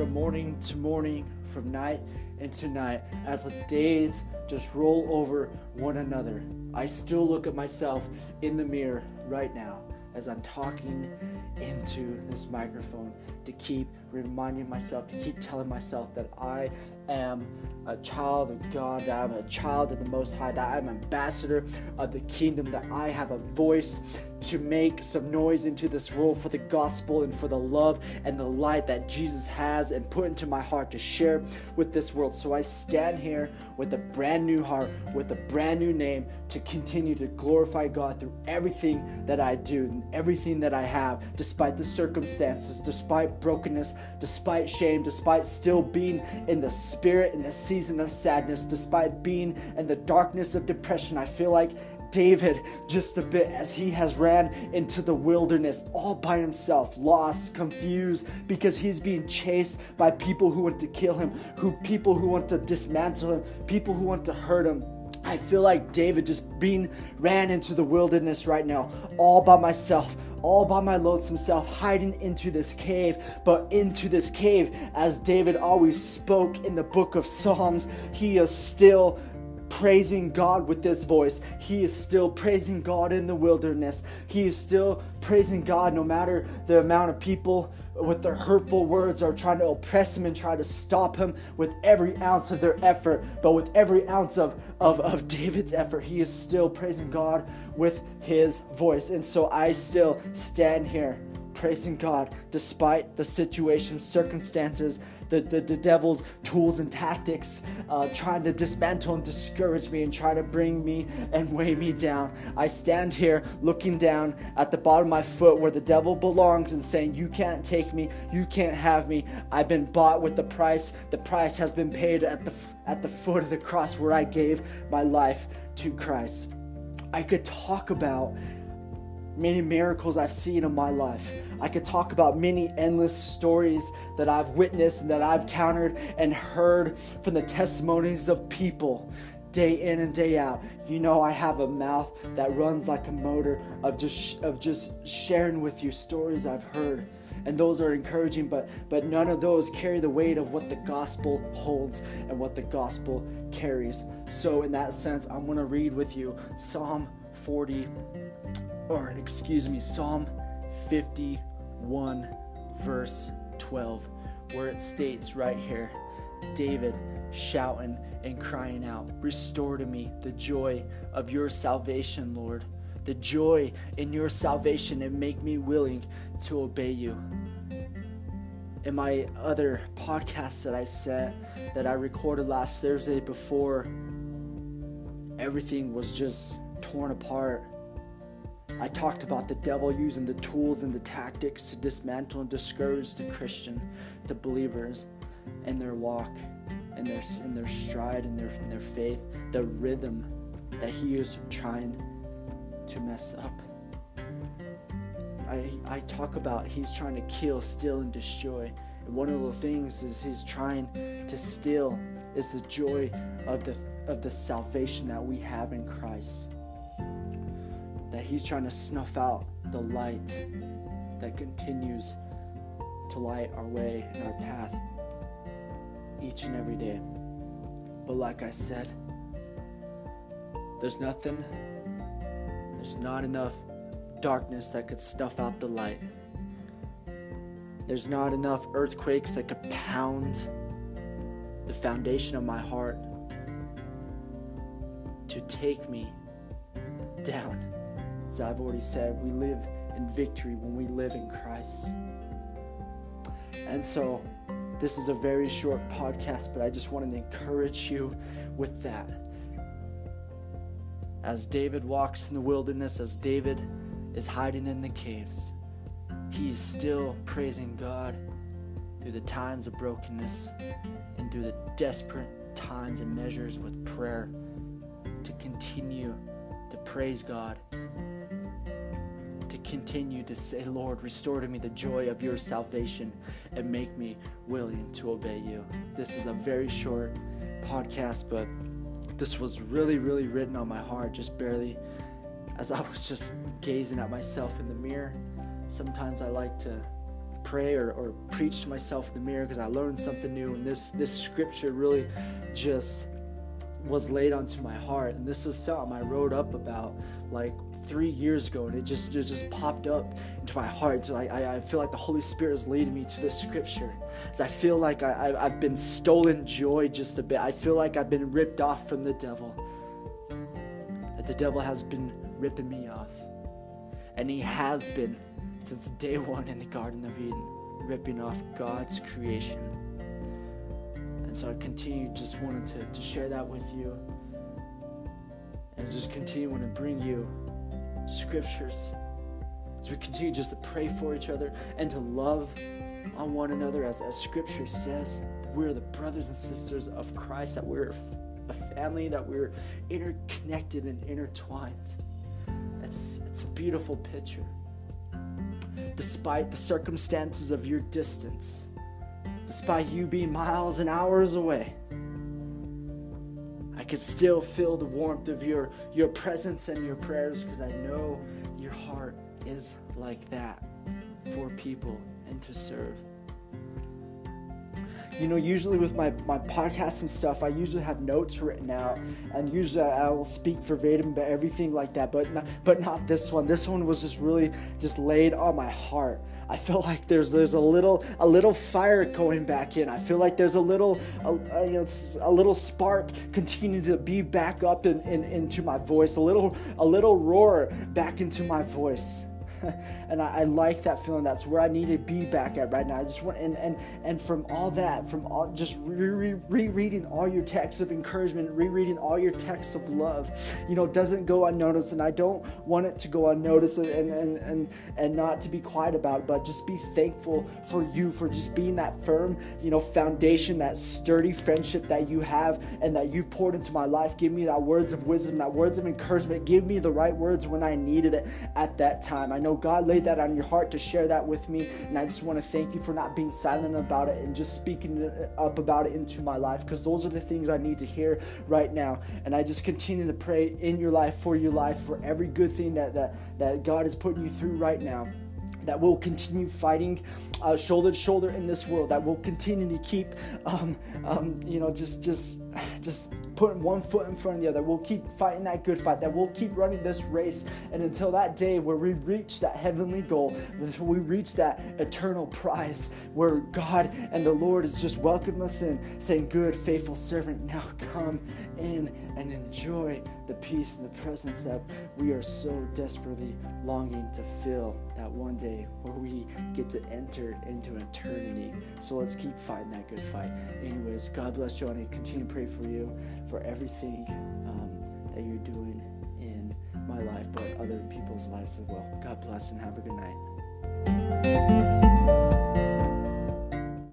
from morning to morning, from night into night, as the days just roll over one another. I still look at myself in the mirror right now as I'm talking into this microphone to keep reminding myself, to keep telling myself that I am a child of God, that I'm a child of the Most High, that I'm ambassador of the kingdom, that I have a voice to make some noise into this world for the gospel and for the love and the light that Jesus has and put into my heart to share with this world. So I stand here with a brand new heart, with a brand new name to continue to glorify God through everything that I do and everything that I have, despite the circumstances, despite brokenness, despite shame, despite still being in the spirit in the season of sadness, despite being in the darkness of depression. I feel like David just a bit as he has ran into the wilderness all by himself, lost, confused, because he's being chased by people who want to kill him, who people who want to dismantle him, people who want to hurt him. I feel like David just being ran into the wilderness right now, all by myself, all by my lonesome self, hiding into this cave. But into this cave, as David always spoke in the book of Psalms, he is still praising God with this voice. He is still praising God in the wilderness. He is still praising God no matter the amount of people with their hurtful words are trying to oppress him and try to stop him with every ounce of their effort. But with every ounce of, of, of David's effort, he is still praising God with his voice. And so I still stand here praising God despite the situation, circumstances, the, the, the devil's tools and tactics, uh, trying to dismantle and discourage me and try to bring me and weigh me down. I stand here looking down at the bottom of my foot where the devil belongs and saying, You can't take me, you can't have me. I've been bought with the price. The price has been paid at the, at the foot of the cross where I gave my life to Christ. I could talk about many miracles I've seen in my life. I could talk about many endless stories that I've witnessed and that I've countered and heard from the testimonies of people day in and day out. You know I have a mouth that runs like a motor of just of just sharing with you stories I've heard. And those are encouraging, but but none of those carry the weight of what the gospel holds and what the gospel carries. So in that sense, I'm going to read with you Psalm 40 or excuse me, Psalm 51, verse 12, where it states right here David shouting and crying out, Restore to me the joy of your salvation, Lord. The joy in your salvation and make me willing to obey you. In my other podcast that I said that I recorded last Thursday before everything was just torn apart I talked about the devil using the tools and the tactics to dismantle and discourage the Christian, the believers, in their walk, in their in their stride, in their in their faith, the rhythm that he is trying to mess up. I I talk about he's trying to kill, steal, and destroy. And one of the things is he's trying to steal is the joy of the of the salvation that we have in Christ that He's trying to snuff out the light that continues to light our way and our path each and every day. But like I said, there's nothing, there's not enough darkness that could snuff out the light. There's not enough earthquakes that could pound the foundation of my heart to take me down. As I've already said, we live in victory when we live in Christ. And so, this is a very short podcast, but I just wanted to encourage you with that. As David walks in the wilderness, as David is hiding in the caves, he is still praising God through the times of brokenness and through the desperate times and measures with prayer to continue to praise God continue to say, Lord, restore to me the joy of your salvation and make me willing to obey you. This is a very short podcast, but this was really, really written on my heart, just barely as I was just gazing at myself in the mirror. Sometimes I like to pray or, or preach to myself in the mirror because I learned something new. And this this scripture really just was laid onto my heart. And this is something I wrote up about like three years ago, and it just just, just popped up into my heart. So I, I feel like the Holy Spirit is leading me to this scripture. As I feel like I, I've been stolen joy just a bit. I feel like I've been ripped off from the devil. That the devil has been ripping me off. And he has been since day one in the Garden of Eden, ripping off God's creation. And so I continue just wanted to, to share that with you. And just continue to bring you scriptures. As we continue just to pray for each other and to love on one another, as, as scripture says, we're the brothers and sisters of Christ, that we're a family, that we're interconnected and intertwined. It's, it's a beautiful picture. Despite the circumstances of your distance, despite you being miles and hours away, I could still feel the warmth of your, your presence and your prayers because I know your heart is like that for people and to serve you know, usually with my, my podcasts and stuff, I usually have notes written out, and usually I'll speak verbatim about everything like that. But not, but not this one. This one was just really just laid on my heart. I feel like there's there's a little a little fire going back in. I feel like there's a little a, a you know a little spark continuing to be back up in, in, into my voice. A little a little roar back into my voice. and I, I, like that feeling. That's where I need to be back at right now. I just want and and and from all that, from all just re- re- rereading all your texts of encouragement, rereading all your texts of love, you know, doesn't go unnoticed. And I don't want it to go unnoticed and and and and not to be quiet about it, but just be thankful for you for just being that firm, you know, foundation, that sturdy friendship that you have and that you've poured into my life. Give me that words of wisdom, that words of encouragement. Give me the right words when I needed it at that time. I know know God laid that on your heart to share that with me. And I just want to thank you for not being silent about it and just speaking up about it into my life because those are the things I need to hear right now. And I just continue to pray in your life, for your life, for every good thing that, that, that God is putting you through right now that will continue fighting uh, shoulder to shoulder in this world that will continue to keep um, um, you know just just just putting one foot in front of the other. We'll keep fighting that good fight that we'll keep running this race. And until that day where we reach that heavenly goal until we reach that eternal prize where god and the lord is just welcoming us in saying good faithful servant now come in and enjoy the peace and the presence that we are so desperately longing to feel that one day where we get to enter into eternity. So let's keep fighting that good fight. Anyways, God bless I continue to pray for you for everything um, that you're doing in my life, but other people's lives as well. God bless and have a good night.